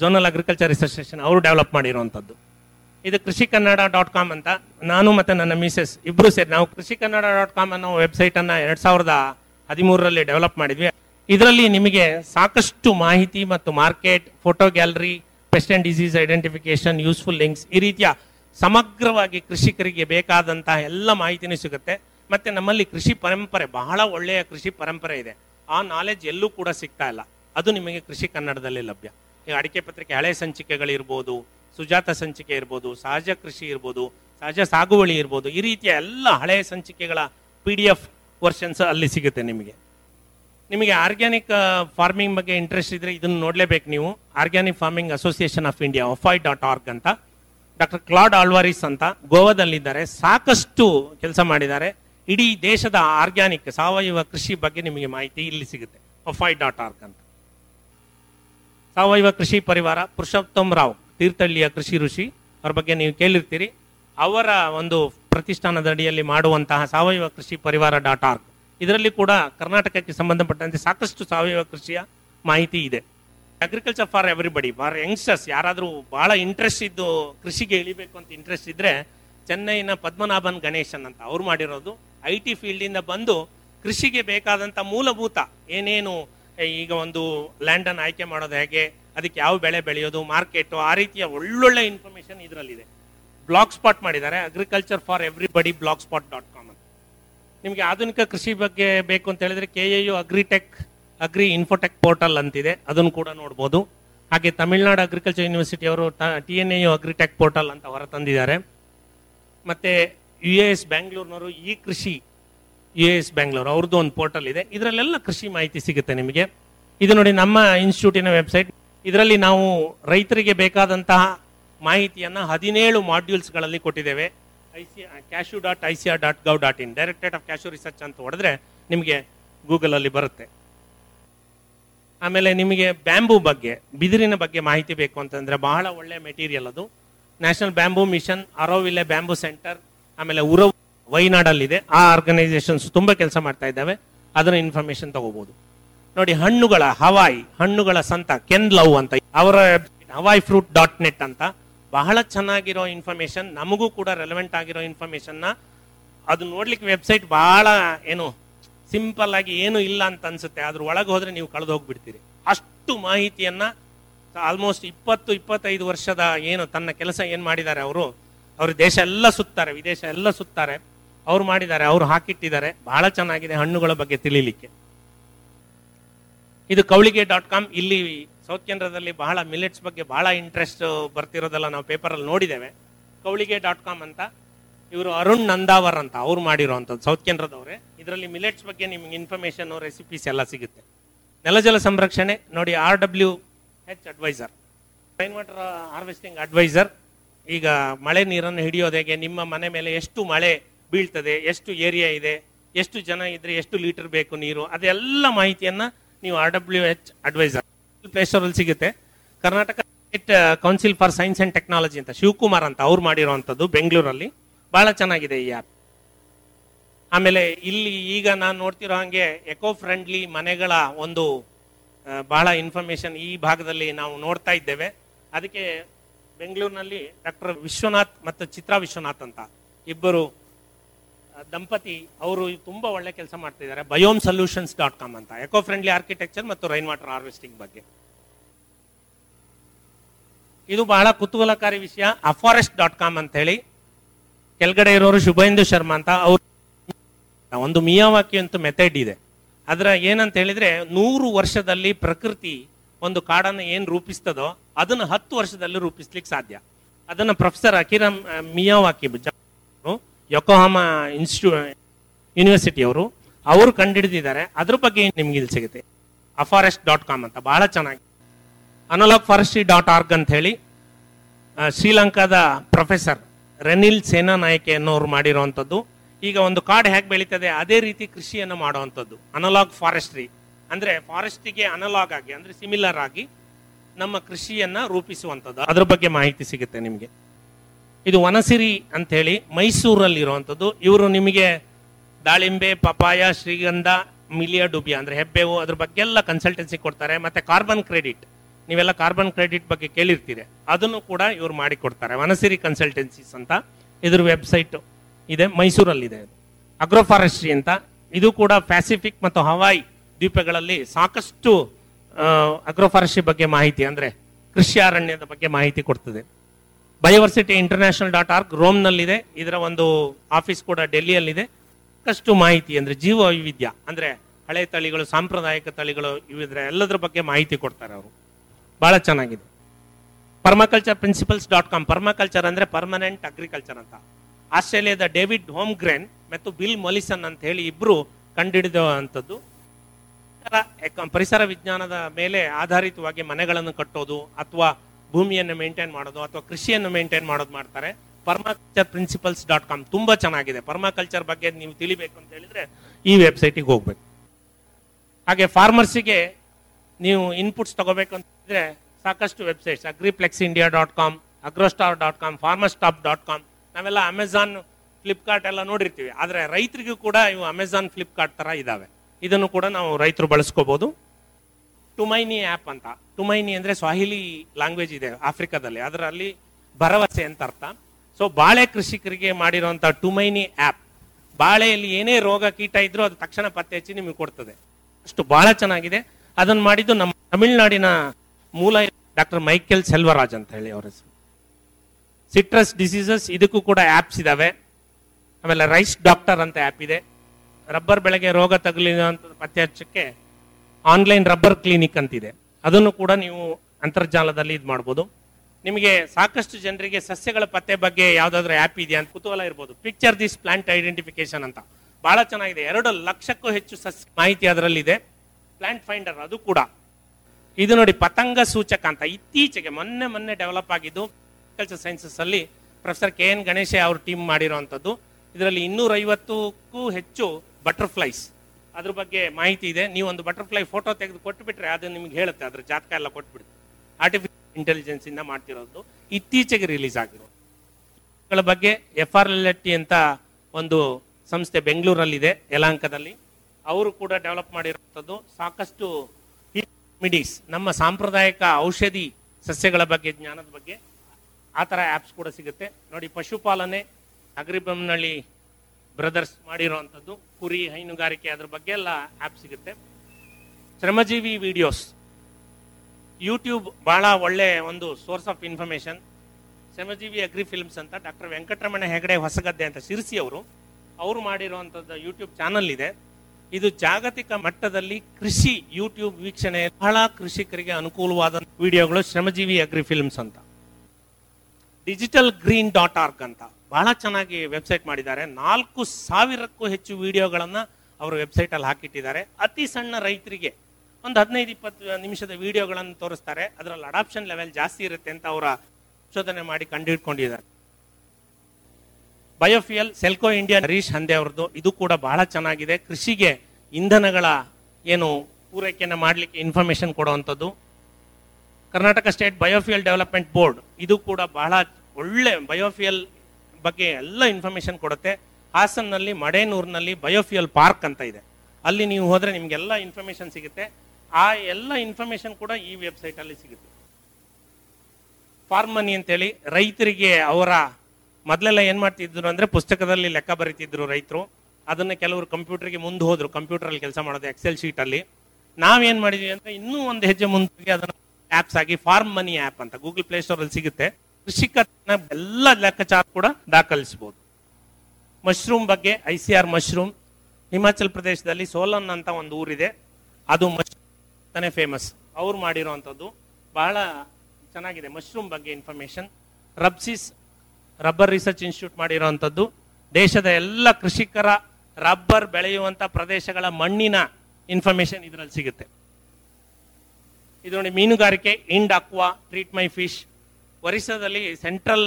ಝೋನಲ್ ಅಗ್ರಿಕಲ್ಚರ್ ರಿಸರ್ಚ್ ಸ್ಟೇಷನ್ ಅವರು ಡೆವಲಪ್ ಮಾಡಿರುವಂಥದ್ದು. ಇದು ಕೃಷಿ ಕನ್ನಡ ಡಾಟ್ ಕಾಮ್ ಅಂತ. ನಾನು ಮತ್ತು ನನ್ನ ಮಿಸಸ್ ಇಬ್ಬರು ಸೇರಿ, ನಾವು ಕೃಷಿ ಕನ್ನಡ ಡಾಟ್ ಕಾಮ್ ಅನ್ನೋ ವೆಬ್ಸೈಟನ್ನು ಎರಡ್ ಸಾವಿರದ ಹದಿಮೂರರಲ್ಲಿ ಡೆವಲಪ್ ಮಾಡಿದ್ವಿ. ಇದರಲ್ಲಿ ನಿಮಗೆ ಸಾಕಷ್ಟು ಮಾಹಿತಿ ಮತ್ತು market, photo gallery pest and disease identification useful links ಈ ರೀತಿಯ ಸಮಗ್ರವಾಗಿ ಕೃಷಿಕರಿಗೆ ಬೇಕಾದಂತಹ ಎಲ್ಲ ಮಾಹಿತಿನೂ ಸಿಗುತ್ತೆ. ಮತ್ತೆ ನಮ್ಮಲ್ಲಿ ಕೃಷಿ ಪರಂಪರೆ, ಬಹಳ ಒಳ್ಳೆಯ ಕೃಷಿ ಪರಂಪರೆ ಇದೆ. ಆ ನಾಲೆಜ್ ಎಲ್ಲೂ ಕೂಡ ಸಿಗ್ತಾ ಇಲ್ಲ. ಅದು ನಿಮಗೆ ಕೃಷಿ ಕನ್ನಡದಲ್ಲಿ ಲಭ್ಯ. ಈಗ ಅಡಿಕೆ ಪತ್ರಿಕೆ ಹಳೆ ಸಂಚಿಕೆಗಳಿರ್ಬೋದು, ಸುಜಾತ ಸಂಚಿಕೆ ಇರ್ಬೋದು, ಸಹಜ ಕೃಷಿ ಇರ್ಬೋದು, ಸಹಜ ಸಾಗುವಳಿ ಇರ್ಬೋದು, ಈ ರೀತಿಯ ಎಲ್ಲ ಹಳೆಯ ಸಂಚಿಕೆಗಳ ಪಿ ಡಿ ಎಫ್ ವರ್ಷನ್ಸ್ ಅಲ್ಲಿ ಸಿಗುತ್ತೆ ನಿಮಗೆ. ನಿಮಗೆ ಆರ್ಗ್ಯಾನಿಕ್ ಫಾರ್ಮಿಂಗ್ ಬಗ್ಗೆ ಇಂಟ್ರೆಸ್ಟ್ ಇದ್ರೆ ಇದನ್ನು ನೋಡಲೇಬೇಕು ನೀವು. Organic farming association of India OFAI dot org ಅಂತ. ಡಾಕ್ಟರ್ ಕ್ಲಾಡ್ ಆಲ್ವಾರಿಸ್ ಅಂತ ಗೋವಾದಲ್ಲಿದ್ದಾರೆ. ಸಾಕಷ್ಟು ಕೆಲಸ ಮಾಡಿದ್ದಾರೆ. ಇಡೀ ದೇಶದ ಆರ್ಗ್ಯಾನಿಕ್ ಸಾವಯವ ಕೃಷಿ ಬಗ್ಗೆ ನಿಮಗೆ ಮಾಹಿತಿ ಇಲ್ಲಿ ಸಿಗುತ್ತೆ. ಒಫೈ ಡಾಟ್ ಆರ್ಗ್ ಅಂತ. ಸಾವಯವ ಕೃಷಿ ಪರಿವಾರ ಪುರುಷೋತ್ತಮ್ ರಾವ್, ತೀರ್ಥಹಳ್ಳಿಯ ಕೃಷಿ ಋಷಿ. ಅವ್ರ ಬಗ್ಗೆ ನೀವು ಕೇಳಿರ್ತೀರಿ. ಅವರ ಒಂದು ಪ್ರತಿಷ್ಠಾನದ ಅಡಿಯಲ್ಲಿ ಮಾಡುವಂತಹ ಸಾವಯವ ಕೃಷಿ ಪರಿವಾರ ಡಾಟ್ ಆರ್ಗ್ ಇದರಲ್ಲಿ ಕೂಡ ಕರ್ನಾಟಕಕ್ಕೆ ಸಂಬಂಧಪಟ್ಟಂತೆ ಸಾಕಷ್ಟು ಸಾವಯವ ಕೃಷಿಯ ಮಾಹಿತಿ ಇದೆ. Agriculture for everybody for youngsters ಯಾರಾದರೂ ಬಹಳ ಇಂಟ್ರೆಸ್ಟ್ ಇದ್ದು ಕೃಷಿಗೆ ಇಳಿಬೇಕು ಅಂತ ಇಂಟ್ರೆಸ್ಟ್ ಇದ್ದರೆ ಚೆನ್ನೈನ ಪದ್ಮನಾಭನ್ ಗಣೇಶನ್ ಅಂತ ಅವ್ರು ಮಾಡಿರೋದು. ಐ ಟಿ ಫೀಲ್ಡಿಂದ ಬಂದು ಕೃಷಿಗೆ ಬೇಕಾದಂಥ ಮೂಲಭೂತ ಏನೇನು ಈಗ ಒಂದು ಲ್ಯಾಂಡನ್ನು ಆಯ್ಕೆ ಮಾಡೋದು ಹೇಗೆ, ಅದಕ್ಕೆ ಯಾವ ಬೆಳೆ ಬೆಳೆಯೋದು ಮಾರ್ಕೆಟು ಆ ರೀತಿಯ ಒಳ್ಳೊಳ್ಳೆ ಇನ್ಫಾರ್ಮೇಶನ್ ಇದರಲ್ಲಿದೆ. ಬ್ಲಾಗ್ ಸ್ಪಾಟ್ ಮಾಡಿದ್ದಾರೆ. Agriculture for everybody blog spot dot ನಿಮಗೆ ಆಧುನಿಕ ಕೃಷಿ ಬಗ್ಗೆ ಬೇಕು ಅಂತ ಹೇಳಿದ್ರೆ K A U agritech agri infotech portal ಅಂತಿದೆ. ಅದನ್ನು ಕೂಡ ನೋಡ್ಬೋದು. ಹಾಗೆ ತಮಿಳುನಾಡು ಅಗ್ರಿಕಲ್ಚರ್ ಯೂನಿವರ್ಸಿಟಿ ಅವರು T N A U agritech portal ಅಂತ ಹೊರತಂದಿದ್ದಾರೆ ಮತ್ತೆ ಯು ಎ ಎಸ್ ಬ್ಯಾಂಗ್ಳೂರ್ನವರು ಈ ಕೃಷಿ ಯು ಎ ಎಸ್ ಬ್ಯಾಂಗ್ಳೂರ್ ಅವ್ರದ್ದು ಒಂದು ಪೋರ್ಟಲ್ ಇದೆ. ಇದರಲ್ಲೆಲ್ಲ ಕೃಷಿ ಮಾಹಿತಿ ಸಿಗುತ್ತೆ ನಿಮಗೆ. ಇದು ನೋಡಿ ನಮ್ಮ ಇನ್ಸ್ಟಿಟ್ಯೂಟಿನ ವೆಬ್ಸೈಟ್ ಇದರಲ್ಲಿ ನಾವು ರೈತರಿಗೆ ಬೇಕಾದಂತಹ ಮಾಹಿತಿಯನ್ನು ಹದಿನೇಳು ಮಾಡ್ಯೂಲ್ಸ್ಗಳಲ್ಲಿ ಕೊಟ್ಟಿದ್ದೇವೆ. I C cashew dot I C R dot gov dot in directorate of cashew research ಅಂತ ಹೊಡೆದ್ರೆ ನಿಮಗೆ ಗೂಗಲಲ್ಲಿ ಬರುತ್ತೆ. ಆಮೇಲೆ ನಿಮಗೆ ಬ್ಯಾಂಬೂ ಬಗ್ಗೆ, ಬಿದಿರಿನ ಬಗ್ಗೆ ಮಾಹಿತಿ ಬೇಕು ಅಂತಂದ್ರೆ ಬಹಳ ಒಳ್ಳೆ ಮೆಟೀರಿಯಲ್ ಅದು. National bamboo mission Auroville bamboo centre ಆಮೇಲೆ ಉರವ್ ವೈನಾಡಲ್ಲಿದೆ. ಆ ಆರ್ಗನೈಸೇಷನ್ಸ್ ತುಂಬಾ ಕೆಲಸ ಮಾಡ್ತಾ ಇದ್ದಾವೆ. ಅದರ ಇನ್ಫಾರ್ಮೇಶನ್ ತಗೋಬಹುದು ನೋಡಿ, ಹಣ್ಣುಗಳ, ಹವಾಯಿ, ಹಣ್ಣುಗಳ ಸಂತ ಕೆನ್ ಲವ್ ಅಂತ, ಅವರ ಹವಾಯ್ ಫ್ರೂಟ್ ಡಾಟ್ ನೆಟ್ ಅಂತ. ಬಹಳ ಚೆನ್ನಾಗಿರೋ ಇನ್ಫಾರ್ಮೇಶನ್ ನಮಗೂ ಕೂಡ ರೆಲೆವೆಂಟ್ ಆಗಿರೋ ಇನ್ಫಾರ್ಮೇಶನ್ನ ಅದು ನೋಡ್ಲಿಕ್ಕೆ ವೆಬ್ಸೈಟ್ ಬಹಳ ಏನು ಸಿಂಪಲ್ ಆಗಿ ಏನು ಇಲ್ಲ ಅಂತ ಅನ್ಸುತ್ತೆ. ಅದ್ರ ಒಳಗೆ ಹೋದ್ರೆ ನೀವು ಕಳೆದು ಹೋಗ್ಬಿಡ್ತೀರಿ. ಅಷ್ಟು ಮಾಹಿತಿಯನ್ನ ಆಲ್ಮೋಸ್ಟ್ ಇಪ್ಪತ್ತು, ಇಪ್ಪತ್ತೈದು ವರ್ಷದ ಏನು ತನ್ನ ಕೆಲಸ ಏನು ಮಾಡಿದ್ದಾರೆ ಅವರು? ಅವರು ದೇಶ ಎಲ್ಲ ಸುತ್ತಾರೆ, ವಿದೇಶ ಎಲ್ಲ ಸುತ್ತಾರೆ. ಅವ್ರು ಮಾಡಿದ್ದಾರೆ, ಅವ್ರು ಹಾಕಿಟ್ಟಿದ್ದಾರೆ. ಬಹಳ ಚೆನ್ನಾಗಿದೆ ಹಣ್ಣುಗಳ ಬಗ್ಗೆ ತಿಳಿಲಿಕ್ಕೆ. ಇದು ಕವಳಿಗೆ ಡಾಟ್ ಕಾಮ್ ಇಲ್ಲಿ ಸೌತ್ ಕೇಂದ್ರದಲ್ಲಿ ಬಹಳ ಮಿಲೆಟ್ಸ್ ಬಗ್ಗೆ ಬಹಳ ಇಂಟ್ರೆಸ್ಟ್ ಬರ್ತಿರೋದೆಲ್ಲ ನಾವು ಪೇಪರಲ್ಲಿ ನೋಡಿದ್ದೇವೆ. ಕೌಳಿಗೆ ಡಾಟ್ ಕಾಮ್ ಅಂತ. ಇವರು ಅರುಣ್ ನಂದಾವರ್ ಅಂತ ಅವ್ರು ಮಾಡಿರೋವಂಥದ್ದು, ಸೌತ್ ಕೇಂದ್ರದವರೇ. ಇದರಲ್ಲಿ ಮಿಲೆಟ್ಸ್ ಬಗ್ಗೆ ನಿಮ್ಗೆ ಇನ್ಫಾರ್ಮೇಶನ್ ರೆಸಿಪೀಸ್ ಎಲ್ಲ ಸಿಗುತ್ತೆ. ನೆಲಜಲ ಸಂರಕ್ಷಣೆ, ನೋಡಿ R W H adviser rain water harvesting adviser ಈಗ ಮಳೆ ನೀರನ್ನು ಹಿಡಿಯೋದು ಹೇಗೆ? ನಿಮ್ಮ ಮನೆ ಮೇಲೆ ಎಷ್ಟು ಮಳೆ ಬೀಳ್ತದೆ? ಎಷ್ಟು ಏರಿಯಾ ಇದೆ? ಎಷ್ಟು ಜನ ಇದ್ರೆ ಎಷ್ಟು ಲೀಟರ್ ಬೇಕು ನೀರು? ಅದೆಲ್ಲ ಮಾಹಿತಿಯನ್ನ ನೀವು ಆರ್ ಡಬ್ಲ್ಯೂ ಎಚ್ ಅಡ್ವೈಸರ್ ಪ್ಲೇಸ್ಟೋರಲ್ಲಿ ಸಿಗುತ್ತೆ. Karnataka state council for science and technology ಅಂತ ಶಿವಕುಮಾರ್ ಅಂತ ಅವ್ರು ಮಾಡಿರುವಂಥದ್ದು ಬೆಂಗಳೂರಲ್ಲಿ. ಬಹಳ ಚೆನ್ನಾಗಿದೆ ಈ ಆ್ಯಪ್ ಆಮೇಲೆ ಇಲ್ಲಿ ಈಗ ನಾನು ನೋಡ್ತಿರೋ ಹಾಗೆ ಎಕೋ ಫ್ರೆಂಡ್ಲಿ ಮನೆಗಳ ಒಂದು ಬಹಳ ಇನ್ಫಾರ್ಮೇಶನ್ ಈ ಭಾಗದಲ್ಲಿ ನಾವು ನೋಡ್ತಾ ಇದ್ದೇವೆ. ಅದಕ್ಕೆ ಬೆಂಗಳೂರಿನಲ್ಲಿ ಡಾಕ್ಟರ್ ವಿಶ್ವನಾಥ್ ಮತ್ತು ಚಿತ್ರಾ ವಿಶ್ವನಾಥ್ ಅಂತ ಇಬ್ಬರು ದಂಪತಿ, ಅವರು ತುಂಬಾ ಒಳ್ಳೆ ಕೆಲಸ ಮಾಡ್ತಿದ್ದಾರೆ. ಬಯೋಮ್ ಸೊಲ್ಯೂಷನ್ಸ್ ಡಾಟ್ ಕಾಮ್ ಅಂತ. ಎಕೋ ಫ್ರೆಂಡ್ಲಿ ಆರ್ಕಿಟೆಕ್ಚರ್ ಮತ್ತು ರೈನ್ ವಾಟರ್ ಹಾರ್ವೆಸ್ಟಿಂಗ್ ಬಗ್ಗೆ. ಇದು ಬಹಳ ಕುತೂಹಲಕಾರಿ ವಿಷಯ. ಅಫಾರೆಸ್ಟ್ ಡಾಟ್ ಕಾಮ್ ಅಂತ ಹೇಳಿ. ಕೆಳಗಡೆ ಇರೋರು ಶುಭೇಂದು ಶರ್ಮಾ ಅಂತ. ಅವರು ಒಂದು ಮಿಯಾವಾಕಿ ಅಂತ ಮೆಥಡ್ ಇದೆ. ಅದರ ಏನಂತ ಹೇಳಿದ್ರೆ, ನೂರು ವರ್ಷದಲ್ಲಿ ಪ್ರಕೃತಿ ಒಂದು ಕಾಡನ್ನು ಏನ್ ರೂಪಿಸ್ತದೋ, ಅದನ್ನ ಹತ್ತು ವರ್ಷದಲ್ಲಿ ರೂಪಿಸ್ಲಿಕ್ಕೆ ಸಾಧ್ಯ. ಅದನ್ನ professor Akira Miyawaki Yokohama institute university ಅವರು ಕಂಡುಹಿಡಿದಿದ್ದಾರೆ ಅದ್ರ ಬಗ್ಗೆ ನಿಮ್ಗೆ ಇಲ್ಲಿ ಸಿಗುತ್ತೆ. ಅಫಾರೆಸ್ಟ್ ಡಾಟ್ ಕಾಮ್ ಅಂತ. ಬಹಳ ಚೆನ್ನಾಗಿ. ಅನಲಾಗ್ ಫಾರೆಸ್ಟ್ರಿ ಡಾಟ್ ಆರ್ಗ್ ಅಂತ ಹೇಳಿ ಶ್ರೀಲಂಕಾದ ಪ್ರೊಫೆಸರ್ ರನಿಲ್ ಸೇನಾ ನಾಯಕೆ ಅನ್ನೋರು ಮಾಡಿರುವಂಥದ್ದು. ಈಗ ಒಂದು ಕಾಡು ಹೇಗೆ ಬೆಳೀತದೆ, ಅದೇ ರೀತಿ ಕೃಷಿಯನ್ನು ಮಾಡುವಂಥದ್ದು. ಅನಲಾಗ್ ಫಾರೆಸ್ಟ್ರಿ ಅಂದ್ರೆ ಫಾರೆಸ್ಟಿಗೆ ಅನಲಾಗ್ ಆಗಿ, ಅಂದ್ರೆ ಸಿಮಿಲರ್ ಆಗಿ ನಮ್ಮ ಕೃಷಿಯನ್ನ ರೂಪಿಸುವಂಥದ್ದು. ಅದ್ರ ಬಗ್ಗೆ ಮಾಹಿತಿ ಸಿಗುತ್ತೆ ನಿಮಗೆ. ಇದು ವನಸಿರಿ ಅಂತ ಹೇಳಿ ಮೈಸೂರಲ್ಲಿ ಇರುವಂಥದ್ದು ಇವರು ನಿಮಗೆ ದಾಳಿಂಬೆ ಪಪಾಯ ಶ್ರೀಗಂಧ, ಮಿಲಿಯ ಡುಬಿಯಾ ಅಂದರೆ ಹೆಬ್ಬೇವು ಅದ್ರ ಬಗ್ಗೆ ಎಲ್ಲ ಕನ್ಸಲ್ಟೆನ್ಸಿ ಕೊಡ್ತಾರೆ. ಮತ್ತೆ ಕಾರ್ಬನ್ ಕ್ರೆಡಿಟ್ ನೀವೆಲ್ಲ ಕಾರ್ಬನ್ ಕ್ರೆಡಿಟ್ ಬಗ್ಗೆ ಕೇಳಿರ್ತೀರಿ. ಅದನ್ನು ಕೂಡ ಇವರು ಮಾಡಿ ಕೊಡ್ತಾರೆ ವನಸಿರಿ ಕನ್ಸಲ್ಟೆನ್ಸೀಸ್ ಅಂತ ಇದ್ರ ವೆಬ್ಸೈಟ್ ಇದೆ, ಮೈಸೂರಲ್ಲಿದೆ ಫಾರೆಸ್ಟ್ರಿ ಅಂತ. ಇದು ಕೂಡ ಪ್ಯಾಸಿಫಿಕ್ ಮತ್ತು ಹವಾಯಿ ದ್ವೀಪಗಳಲ್ಲಿ ಸಾಕಷ್ಟು ಅಗ್ರೋಫಾರೆಸ್ಟ್ರಿ ಬಗ್ಗೆ ಮಾಹಿತಿ ಅಂದ್ರೆ ಕೃಷಿ ಅರಣ್ಯದ ಬಗ್ಗೆ ಮಾಹಿತಿ ಕೊಡ್ತದೆ. ಬಯೋವರ್ಸಿಟಿ ಇಂಟರ್ನ್ಯಾಷನಲ್ ಡಾಟ್ ಆರ್ಗ್ ರೋಮ್ನಲ್ಲಿದೆ. ಇದರ ಒಂದು ಆಫೀಸ್ ಕೂಡ ಡೆಲ್ಲಿಯಲ್ಲಿದೆ. ಸಾಕಷ್ಟು ಮಾಹಿತಿ ಅಂದ್ರೆ ಜೀವ ವೈವಿಧ್ಯ ಅಂದ್ರೆ ಹಳೆ ತಳಿಗಳು, ಸಾಂಪ್ರದಾಯಿಕ ತಳಿಗಳು, ಇವಿದ್ರೆ ಎಲ್ಲದರ ಬಗ್ಗೆ ಮಾಹಿತಿ ಕೊಡ್ತಾರೆ ಅವರು. ಬಹಳ ಚೆನ್ನಾಗಿದೆ. Permaculture principles dot com. Permaculture ಅಂದ್ರೆ ಪರ್ಮನೆಂಟ್ ಅಗ್ರಿಕಲ್ಚರ್ ಅಂತ. ಆಸ್ಟ್ರೇಲಿಯಾದ ಡೇವಿಡ್ ಹೋಮ್ ಗ್ರೇನ್ ಮತ್ತು ಬಿಲ್ ಮೊಲಿಸನ್ ಅಂತ ಹೇಳಿ ಇಬ್ರು ಕಂಡುಹಿಡಿದಂಥದ್ದು ಪರಿಸರ ವಿಜ್ಞಾನದ ಮೇಲೆ ಆಧಾರಿತವಾಗಿ ಮನೆಗಳನ್ನು ಕಟ್ಟೋದು ಅಥವಾ ಭೂಮಿಯನ್ನು ಮೇಂಟೈನ್ ಮಾಡೋದು ಅಥವಾ ಕೃಷಿಯನ್ನು ಮೇಂಟೈನ್ ಮಾಡೋದು ಮಾಡ್ತಾರೆ. ಪರ್ಮಾಕಲ್ಚರ್ ಪ್ರಿನ್ಸಿಪಲ್ಸ್ ಡಾಟ್ ಕಾಮ್ ತುಂಬಾ ಚೆನ್ನಾಗಿದೆ. ಪರ್ಮಾಕಲ್ಚರ್ ಬಗ್ಗೆ ನೀವು ತಿಳಿಬೇಕು ಅಂತ ಹೇಳಿದ್ರೆ ಈ ವೆಬ್ಸೈಟಿಗೆ ಹೋಗ್ಬೇಕು. ಹಾಗೆ ಫಾರ್ಮರ್ಸಿಗೆ ನೀವು ಇನ್ಪುಟ್ಸ್ ತಗೋಬೇಕು ಅಂತ ಹೇಳಿದ್ರೆ ಸಾಕಷ್ಟು websites Agriplex India dot com AgroStar dot com FarmerStop dot com ನಾವೆಲ್ಲ ಅಮೆಝಾನ್ ಫ್ಲಿಪ್ಕಾರ್ಟ್ ಎಲ್ಲ ನೋಡಿರ್ತೀವಿ. ಆದರೆ ರೈತರಿಗೂ ಕೂಡ ಇವು ಅಮೆಝಾನ್ ಫ್ಲಿಪ್ಕಾರ್ಟ್ ತರ ಇದಾವೆ. ಇದನ್ನು ಕೂಡ ನಾವು ರೈತರು ಬಳಸ್ಕೋಬಹುದು ಟುಮೈನಿ ಆ್ಯಪ್ ಅಂತ. ಟುಮೈನಿ ಅಂದರೆ ಸ್ವಾಹಿಲಿ ಲ್ಯಾಂಗ್ವೇಜ್ ಇದೆ ಆಫ್ರಿಕಾದಲ್ಲಿ. ಅದರಲ್ಲಿ ಭರವಸೆ ಅಂತ ಅರ್ಥ. ಸೊ ಬಾಳೆ ಕೃಷಿಕರಿಗೆ ಮಾಡಿರುವಂಥ ಟುಮೈನಿ ಆ್ಯಪ್ ಬಾಳೆಯಲ್ಲಿ ಏನೇ ರೋಗ ಕೀಟ ಇದ್ರೂ ಅದು ತಕ್ಷಣ ಪತ್ತೆ ಹಚ್ಚಿ ನಿಮಗೆ ಕೊಡ್ತದೆ. ಅಷ್ಟು ಬಹಳ ಚೆನ್ನಾಗಿದೆ. ಅದನ್ನು ಮಾಡಿದ್ದು ನಮ್ಮ ತಮಿಳುನಾಡಿನ ಮೂಲ ಡಾಕ್ಟರ್ ಮೈಕೆಲ್ ಸೆಲ್ವರಾಜ್ ಅಂತ ಹೇಳಿ ಅವರ ಹೆಸರು. ಸಿಟ್ರಸ್ ಡಿಸೀಸಸ್ ಇದಕ್ಕೂ ಕೂಡ ಆ್ಯಪ್ಸ್ ಇದಾವೆ. ಆಮೇಲೆ ರೈಸ್ ಡಾಕ್ಟರ್ ಅಂತ ಆ್ಯಪ್ ಇದೆ. ರಬ್ಬರ್ ಬೆಳೆಗೆ ರೋಗ ತಗುಲಿದ ಪತ್ತೆ ಹಚ್ಚಕ್ಕೆ ಆನ್ಲೈನ್ ರಬ್ಬರ್ ಕ್ಲಿನಿಕ್ ಅಂತಿದೆ. ಅದನ್ನು ಕೂಡ ನೀವು ಅಂತರ್ಜಾಲದಲ್ಲಿ ಇದು ಮಾಡ್ಬೋದು. ನಿಮಗೆ ಸಾಕಷ್ಟು ಜನರಿಗೆ ಸಸ್ಯಗಳ ಪತ್ತೆ ಬಗ್ಗೆ ಯಾವುದಾದ್ರೂ ಆ್ಯಪ್ ಇದೆಯಾ ಅಂತ ಕುತೂಹಲ ಇರ್ಬೋದು. ಪಿಕ್ಚರ್ ದಿಸ್ ಪ್ಲಾಂಟ್ ಐಡೆಂಟಿಫಿಕೇಶನ್ ಅಂತ. ಭಾಳ ಚೆನ್ನಾಗಿದೆ. ಎರಡು ಲಕ್ಷಕ್ಕೂ ಹೆಚ್ಚು ಸಸ್ಯ ಮಾಹಿತಿ ಅದರಲ್ಲಿದೆ. ಪ್ಲಾಂಟ್ ಫೈಂಡರ್ ಅದು ಕೂಡ. ಇದು ನೋಡಿ ಪತಂಗ ಸೂಚಕ ಅಂತ. ಇತ್ತೀಚೆಗೆ ಮೊನ್ನೆ ಮೊನ್ನೆ ಡೆವಲಪ್ ಆಗಿದ್ದು ಅಗ್ರಿಕಲ್ಚರ್ ಸೈನ್ಸಸ್ ಅಲ್ಲಿ ಪ್ರೊಫೆಸರ್ ಕೆ ಎನ್ ಗಣೇಶ ಅವ್ರ ಟೀಮ್ ಮಾಡಿರೋವಂಥದ್ದು. ಇದರಲ್ಲಿ ಇನ್ನೂರೈವತ್ತಕ್ಕೂ ಹೆಚ್ಚು ಬಟರ್ಫ್ಲೈಸ್ ಅದ್ರ ಬಗ್ಗೆ ಮಾಹಿತಿ ಇದೆ. ನೀವು ಒಂದು ಬಟರ್ಫ್ಲೈ ಫೋಟೋ ತೆಗೆದು ಕೊಟ್ಬಿಟ್ರೆ ಅದು ನಿಮ್ಗೆ ಹೇಳುತ್ತೆ. ಅದ್ರ ಜಾತಕ ಎಲ್ಲ ಕೊಟ್ಬಿಡುತ್ತೆ. ಆರ್ಟಿಫಿಷಿಯಲ್ ಇಂಟೆಲಿಜೆನ್ಸ್ ಇಂದ ಮಾಡ್ತಿರೋದು. ಇತ್ತೀಚೆಗೆ ರಿಲೀಸ್ ಆಗಿರೋದು. ಬಗ್ಗೆ ಎಫ್ ಆರ್ ಎಲ್ ಟಿ ಅಂತ ಒಂದು ಸಂಸ್ಥೆ ಬೆಂಗಳೂರಲ್ಲಿದೆ ಯಲಾಂಕದಲ್ಲಿ ಅವರು ಕೂಡ ಡೆವಲಪ್ ಮಾಡಿರುವಂಥದ್ದು. ಸಾಕಷ್ಟು ಮಿಡೀಸ್ ನಮ್ಮ ಸಾಂಪ್ರದಾಯಿಕ ಔಷಧಿ ಸಸ್ಯಗಳ ಬಗ್ಗೆ, ಜ್ಞಾನದ ಬಗ್ಗೆ ಆ ಥರ ಆ್ಯಪ್ಸ್ ಕೂಡ ಸಿಗುತ್ತೆ. ನೋಡಿ, ಪಶುಪಾಲನೆ ಅಗ್ರಿಬೊಮ್ಮನಹಳ್ಳಿ ಬ್ರದರ್ಸ್ ಮಾಡಿರುವಂಥದ್ದು ಕುರಿ ಹೈನುಗಾರಿಕೆ ಅದ್ರ ಬಗ್ಗೆ ಎಲ್ಲ ಆ್ಯಪ್ ಸಿಗುತ್ತೆ. ಶ್ರಮಜೀವಿ ವಿಡಿಯೋಸ್ ಯೂಟ್ಯೂಬ್ ಭಾಳ ಒಳ್ಳೆ ಒಂದು source of information Shramajeevi agri films ಅಂತ ಡಾಕ್ಟರ್ ವೆಂಕಟರಮಣ ಹೆಗಡೆ ಹೊಸಗದ್ದೆ ಅಂತ ಶಿರ್ಸಿ ಅವರು ಅವರು ಮಾಡಿರುವಂಥದ್ದು ಯೂಟ್ಯೂಬ್ ಚಾನಲ್ ಇದೆ. ಇದು ಜಾಗತಿಕ ಮಟ್ಟದಲ್ಲಿ ಕೃಷಿ ಯೂಟ್ಯೂಬ್ ವೀಕ್ಷಣೆ ಬಹಳ ಕೃಷಿಕರಿಗೆ ಅನುಕೂಲವಾದ ವಿಡಿಯೋಗಳು ಶ್ರಮಜೀವಿ ಅಗ್ರಿ ಫಿಲ್ಮ್ಸ್ ಅಂತ. ಡಿಜಿಟಲ್ ಗ್ರೀನ್ ಡಾಟ್ ಆರ್ಗ್ ಅಂತ. ಬಹಳ ಚೆನ್ನಾಗಿ ವೆಬ್ಸೈಟ್ ಮಾಡಿದ್ದಾರೆ. ನಾಲ್ಕು ಸಾವಿರಕ್ಕೂ ಹೆಚ್ಚು ವಿಡಿಯೋಗಳನ್ನು ಅವರು ವೆಬ್ಸೈಟ್ ಅಲ್ಲಿ ಹಾಕಿಟ್ಟಿದ್ದಾರೆ. ಅತಿ ಸಣ್ಣ ರೈತರಿಗೆ ಒಂದು ಹದಿನೈದು, ಇಪ್ಪತ್ತು ನಿಮಿಷದ ವಿಡಿಯೋಗಳನ್ನು ತೋರಿಸ್ತಾರೆ. ಅದರಲ್ಲಿ ಅಡಾಪ್ಷನ್ ಲೆವೆಲ್ ಜಾಸ್ತಿ ಇರುತ್ತೆ ಅಂತ ಅವರ ಸಂಶೋಧನೆ ಮಾಡಿ ಕಂಡುಹಿಡ್ಕೊಂಡಿದ್ದಾರೆ. Biofuel Selco India Harish Hande ಅವ್ರದ್ದು. ಇದು ಕೂಡ ಬಹಳ ಚೆನ್ನಾಗಿದೆ. ಕೃಷಿಗೆ ಇಂಧನಗಳ ಏನು ಪೂರೈಕೆಯನ್ನು ಮಾಡಲಿಕ್ಕೆ ಇನ್ಫಾರ್ಮೇಶನ್ ಕೊಡುವಂಥದ್ದು. Karnataka state biofuel development board ಇದು ಕೂಡ ಬಹಳ ಒಳ್ಳೆ ಬಯೋಫಿಯಲ್ ಬಗ್ಗೆ ಎಲ್ಲ ಇನ್ಫಾರ್ಮೇಶನ್ ಕೊಡುತ್ತೆ. ಹಾಸನ್ನಲ್ಲಿ, ಮಡೇನೂರಿನಲ್ಲಿ ಬಯೋಫಿಯಲ್ ಪಾರ್ಕ್ ಅಂತ ಇದೆ. ಅಲ್ಲಿ ನೀವು ಹೋದ್ರೆ ನಿಮಗೆಲ್ಲ ಇನ್ಫಾರ್ಮೇಶನ್ ಸಿಗುತ್ತೆ. ಆ ಎಲ್ಲ ಇನ್ಫಾರ್ಮೇಶನ್ ಕೂಡ ಈ ವೆಬ್ಸೈಟ್ ಅಲ್ಲಿ ಸಿಗುತ್ತೆ. ಫಾರ್ಮ್ ಮನಿ ಅಂತೇಳಿ, ರೈತರಿಗೆ ಅವರ ಮೊದಲೆಲ್ಲ ಏನು ಮಾಡ್ತಿದ್ರು ಅಂದ್ರೆ ಪುಸ್ತಕದಲ್ಲಿ ಲೆಕ್ಕ ಬರೀತಿದ್ರು ರೈತರು. ಅದನ್ನ ಕೆಲವರು ಕಂಪ್ಯೂಟರ್ಗೆ ಮುಂದೆ ಹೋದ್ರು. ಕಂಪ್ಯೂಟರ್ ಅಲ್ಲಿ ಕೆಲಸ ಮಾಡೋದು ಎಕ್ಸೆಲ್ ಶೀಟಲ್ಲಿ ನಾವೇನ್ ಮಾಡಿದ್ವಿ ಅಂದರೆ ಇನ್ನೂ ಒಂದು ಹೆಜ್ಜೆ ಮುಂದೆ ಅದನ್ನ ಆಪ್ಸ್ ಆಗಿ ಫಾರ್ಮ್ ಮನಿ ಆಪ್ ಅಂತ ಗೂಗಲ್ ಪ್ಲೇ ಸ್ಟೋರ್ ಅಲ್ಲಿ ಸಿಗುತ್ತೆ. ಕೃಷಿಕ ಎಲ್ಲ ಲೆಕ್ಕಾಚಾರ ಕೂಡ ದಾಖಲಿಸಬಹುದು ಮಶ್ರೂಮ್ ಬಗ್ಗೆ I C R mushroom Himachal ಪ್ರದೇಶದಲ್ಲಿ ಸೋಲನ್ ಅಂತ ಒಂದು ಊರಿದೆ. ಅದು ಮಶ್ರೂಮ್ ಫೇಮಸ್ ಅವ್ರು ಮಾಡಿರುವಂಥದ್ದು ಬಹಳ ಚೆನ್ನಾಗಿದೆ ಮಶ್ರೂಮ್ ಬಗ್ಗೆ ಇನ್ಫಾರ್ಮೇಶನ್ ರಬ್ಸಿಸ್ ರಬ್ಬರ್ ರಿಸರ್ಚ್ ಇನ್ಸ್ಟಿಟ್ಯೂಟ್ ಮಾಡಿರುವಂಥದ್ದು ದೇಶದ ಎಲ್ಲ ಕೃಷಿಕರ ರಬ್ಬರ್ ಬೆಳೆಯುವಂಥ ಪ್ರದೇಶಗಳ ಮಣ್ಣಿನ ಇನ್ಫಾರ್ಮೇಶನ್ ಇದರಲ್ಲಿ ಸಿಗುತ್ತೆ. ಇದು ನೋಡಿ ಮೀನುಗಾರಿಕೆ ind aqua treat my fish. ಒರಿಸ್ಸಾದಲ್ಲಿ central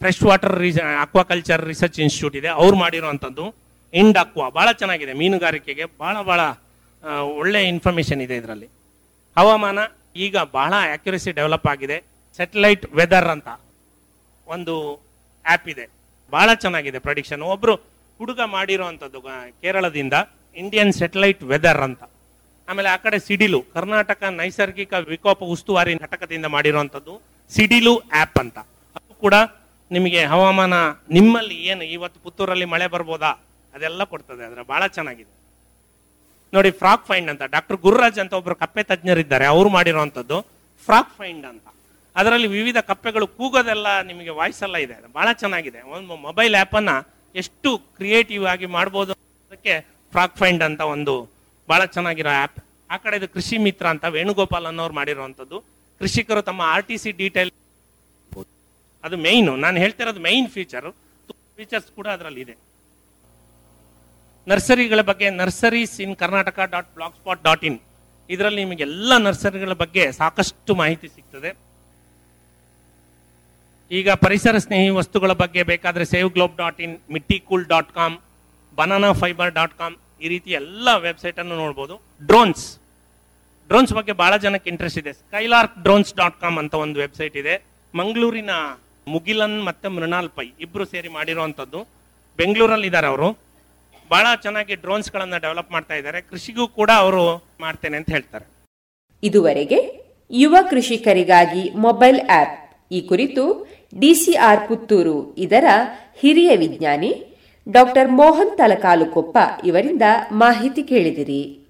fresh water aquaculture research institute ಇದೆ. ಅವ್ರು ಮಾಡಿರುವಂಥದ್ದು ಇಂಡ್ ಅಕ್ವಾ. ಭಾಳ ಚೆನ್ನಾಗಿದೆ ಮೀನುಗಾರಿಕೆಗೆ. ಭಾಳ ಭಾಳ ಒಳ್ಳೆ ಇನ್ಫಾರ್ಮೇಷನ್ ಇದೆ ಇದರಲ್ಲಿ. ಹವಾಮಾನ ಈಗ ಬಹಳ ಆ್ಯಕ್ಯುರೇಸಿ ಡೆವಲಪ್ ಆಗಿದೆ. ಸೆಟಲೈಟ್ ವೆದರ್ ಅಂತ ಒಂದು ಆ್ಯಪ್ ಇದೆ. ಭಾಳ ಚೆನ್ನಾಗಿದೆ ಪ್ರೊಡಿಕ್ಷನ್ ಒಬ್ಬರು ಹುಡುಗ ಮಾಡಿರುವಂಥದ್ದು ಕೇರಳದಿಂದ ಇಂಡಿಯನ್ ಸೆಟಲೈಟ್ ವೆದರ್ ಅಂತ. ಆಮೇಲೆ ಆ ಕಡೆ ಸಿಡಿಲು, ಕರ್ನಾಟಕ ನೈಸರ್ಗಿಕ ವಿಕೋಪ ಉಸ್ತುವಾರಿ ಘಟಕದಿಂದ ಮಾಡಿರುವಂಥದ್ದು ಸಿಡಿಲು ಆ್ಯಪ್ ಅಂತ. ಅದು ಕೂಡ ನಿಮಗೆ ಹವಾಮಾನ ನಿಮ್ಮಲ್ಲಿ ಏನು, ಇವತ್ತು ಪುತ್ತೂರಲ್ಲಿ ಮಳೆ ಬರ್ಬೋದಾ? ಅದೆಲ್ಲ ಕೊಡ್ತದೆ, ಅದರ ಬಹಳ ಚೆನ್ನಾಗಿದೆ. ನೋಡಿ ಫ್ರಾಕ್ ಫೈಂಡ್ ಅಂತ, ಡಾಕ್ಟರ್ ಗುರುರಾಜ್ ಅಂತ ಒಬ್ಬರು ಕಪ್ಪೆ ತಜ್ಞರಿದ್ದಾರೆ, ಅವರು ಮಾಡಿರುವಂಥದ್ದು ಫ್ರಾಕ್ ಫೈಂಡ್ ಅಂತ. ಅದರಲ್ಲಿ ವಿವಿಧ ಕಪ್ಪೆಗಳು ಕೂಗೋದೆಲ್ಲ ನಿಮಗೆ ವಾಯ್ಸ್ ಎಲ್ಲ ಇದೆ ಬಹಳ ಚೆನ್ನಾಗಿದೆ. ಒಂದು ಮೊಬೈಲ್ ಆ್ಯಪನ್ನು ಎಷ್ಟು ಕ್ರಿಯೇಟಿವ್ ಆಗಿ ಮಾಡ್ಬೋದು ಅದಕ್ಕೆ ಫ್ರಾಕ್ ಫೈಂಡ್ ಅಂತ ಒಂದು ಬಹಳ ಚೆನ್ನಾಗಿರೋ ಆ್ಯಪ್ ಆ ಕಡೆ ಇದು ಕೃಷಿ ಮಿತ್ರ ಅಂತ ವೇಣುಗೋಪಾಲ್ ಅನ್ನೋರು ಮಾಡಿರುವಂಥದ್ದು. ಕೃಷಿಕರು ತಮ್ಮ ಆರ್ ಟಿ ಸಿ ಡೀಟೇಲ್ ಅದು ಮೈನು ನಾನು ಹೇಳ್ತಿರೋದು ಮೈನ್ ಫೀಚರ್ ಫೀಚರ್ಸ್ ಕೂಡ ಅದರಲ್ಲಿ ಇದೆ. ನರ್ಸರಿಗಳ ಬಗ್ಗೆ nurseries in Karnataka dot blogspot dot in. ಇದರಲ್ಲಿ ನಿಮಗೆ ಎಲ್ಲ ನರ್ಸರಿಗಳ ಬಗ್ಗೆ ಸಾಕಷ್ಟು ಮಾಹಿತಿ ಸಿಗ್ತದೆ. ಈಗ ಪರಿಸರ ಸ್ನೇಹಿ ವಸ್ತುಗಳ ಬಗ್ಗೆ ಬೇಕಾದರೆ save globe dot in, Mitticool dot com banana fibre dot com ಈ ರೀತಿ ಎಲ್ಲ ವೆಬ್ಸೈಟ್ ಅನ್ನು ನೋಡ್ಬೋದು. ಡ್ರೋನ್ಸ್ ಡ್ರೋನ್ಸ್ ಬಗ್ಗೆ ಬಹಳ ಜನಕ್ಕೆ ಇಂಟ್ರೆಸ್ಟ್ ಇದೆ. ಸ್ಕೈಲಾರ್ಕ್ ಡ್ರೋನ್ಸ್ ಡಾಟ್ ಕಾಮ್ ಅಂತ ಒಂದು ವೆಬ್ಸೈಟ್ ಇದೆ. ಮಂಗಳೂರಿನ ಮುಗಿಲನ್ ಮತ್ತೆ ಮೃಣಾಲ್ ಪೈ ಇಬ್ರು ಸೇರಿ ಮಾಡಿರುವಂತದ್ದು ಬೆಂಗಳೂರಲ್ಲಿ ಇದ್ದಾರೆ ಅವರು. ಬಹಳ ಚೆನ್ನಾಗಿ ಡ್ರೋನ್ಸ್ ಗಳನ್ನ ಡೆವಲಪ್ ಮಾಡ್ತಾ ಇದ್ದಾರೆ. ಕೃಷಿಗೂ ಕೂಡ ಅವರು ಮಾಡ್ತೇನೆ ಅಂತ ಹೇಳ್ತಾರೆ. ಇದುವರೆಗೆ ಯುವ ಕೃಷಿಕರಿಗಾಗಿ ಮೊಬೈಲ್ ಆಪ್ ಈ ಕುರಿತು ಡಿಸಿಆರ್ ಪುತ್ತೂರು ಇದರ ಹಿರಿಯ ವಿಜ್ಞಾನಿ ಡಾಕ್ಟರ್ ಮೋಹನ್ ತಲಕಾಲುಕೊಪ್ಪ ಇವರಿಂದ ಮಾಹಿತಿ ಕೇಳಿದಿರಿ.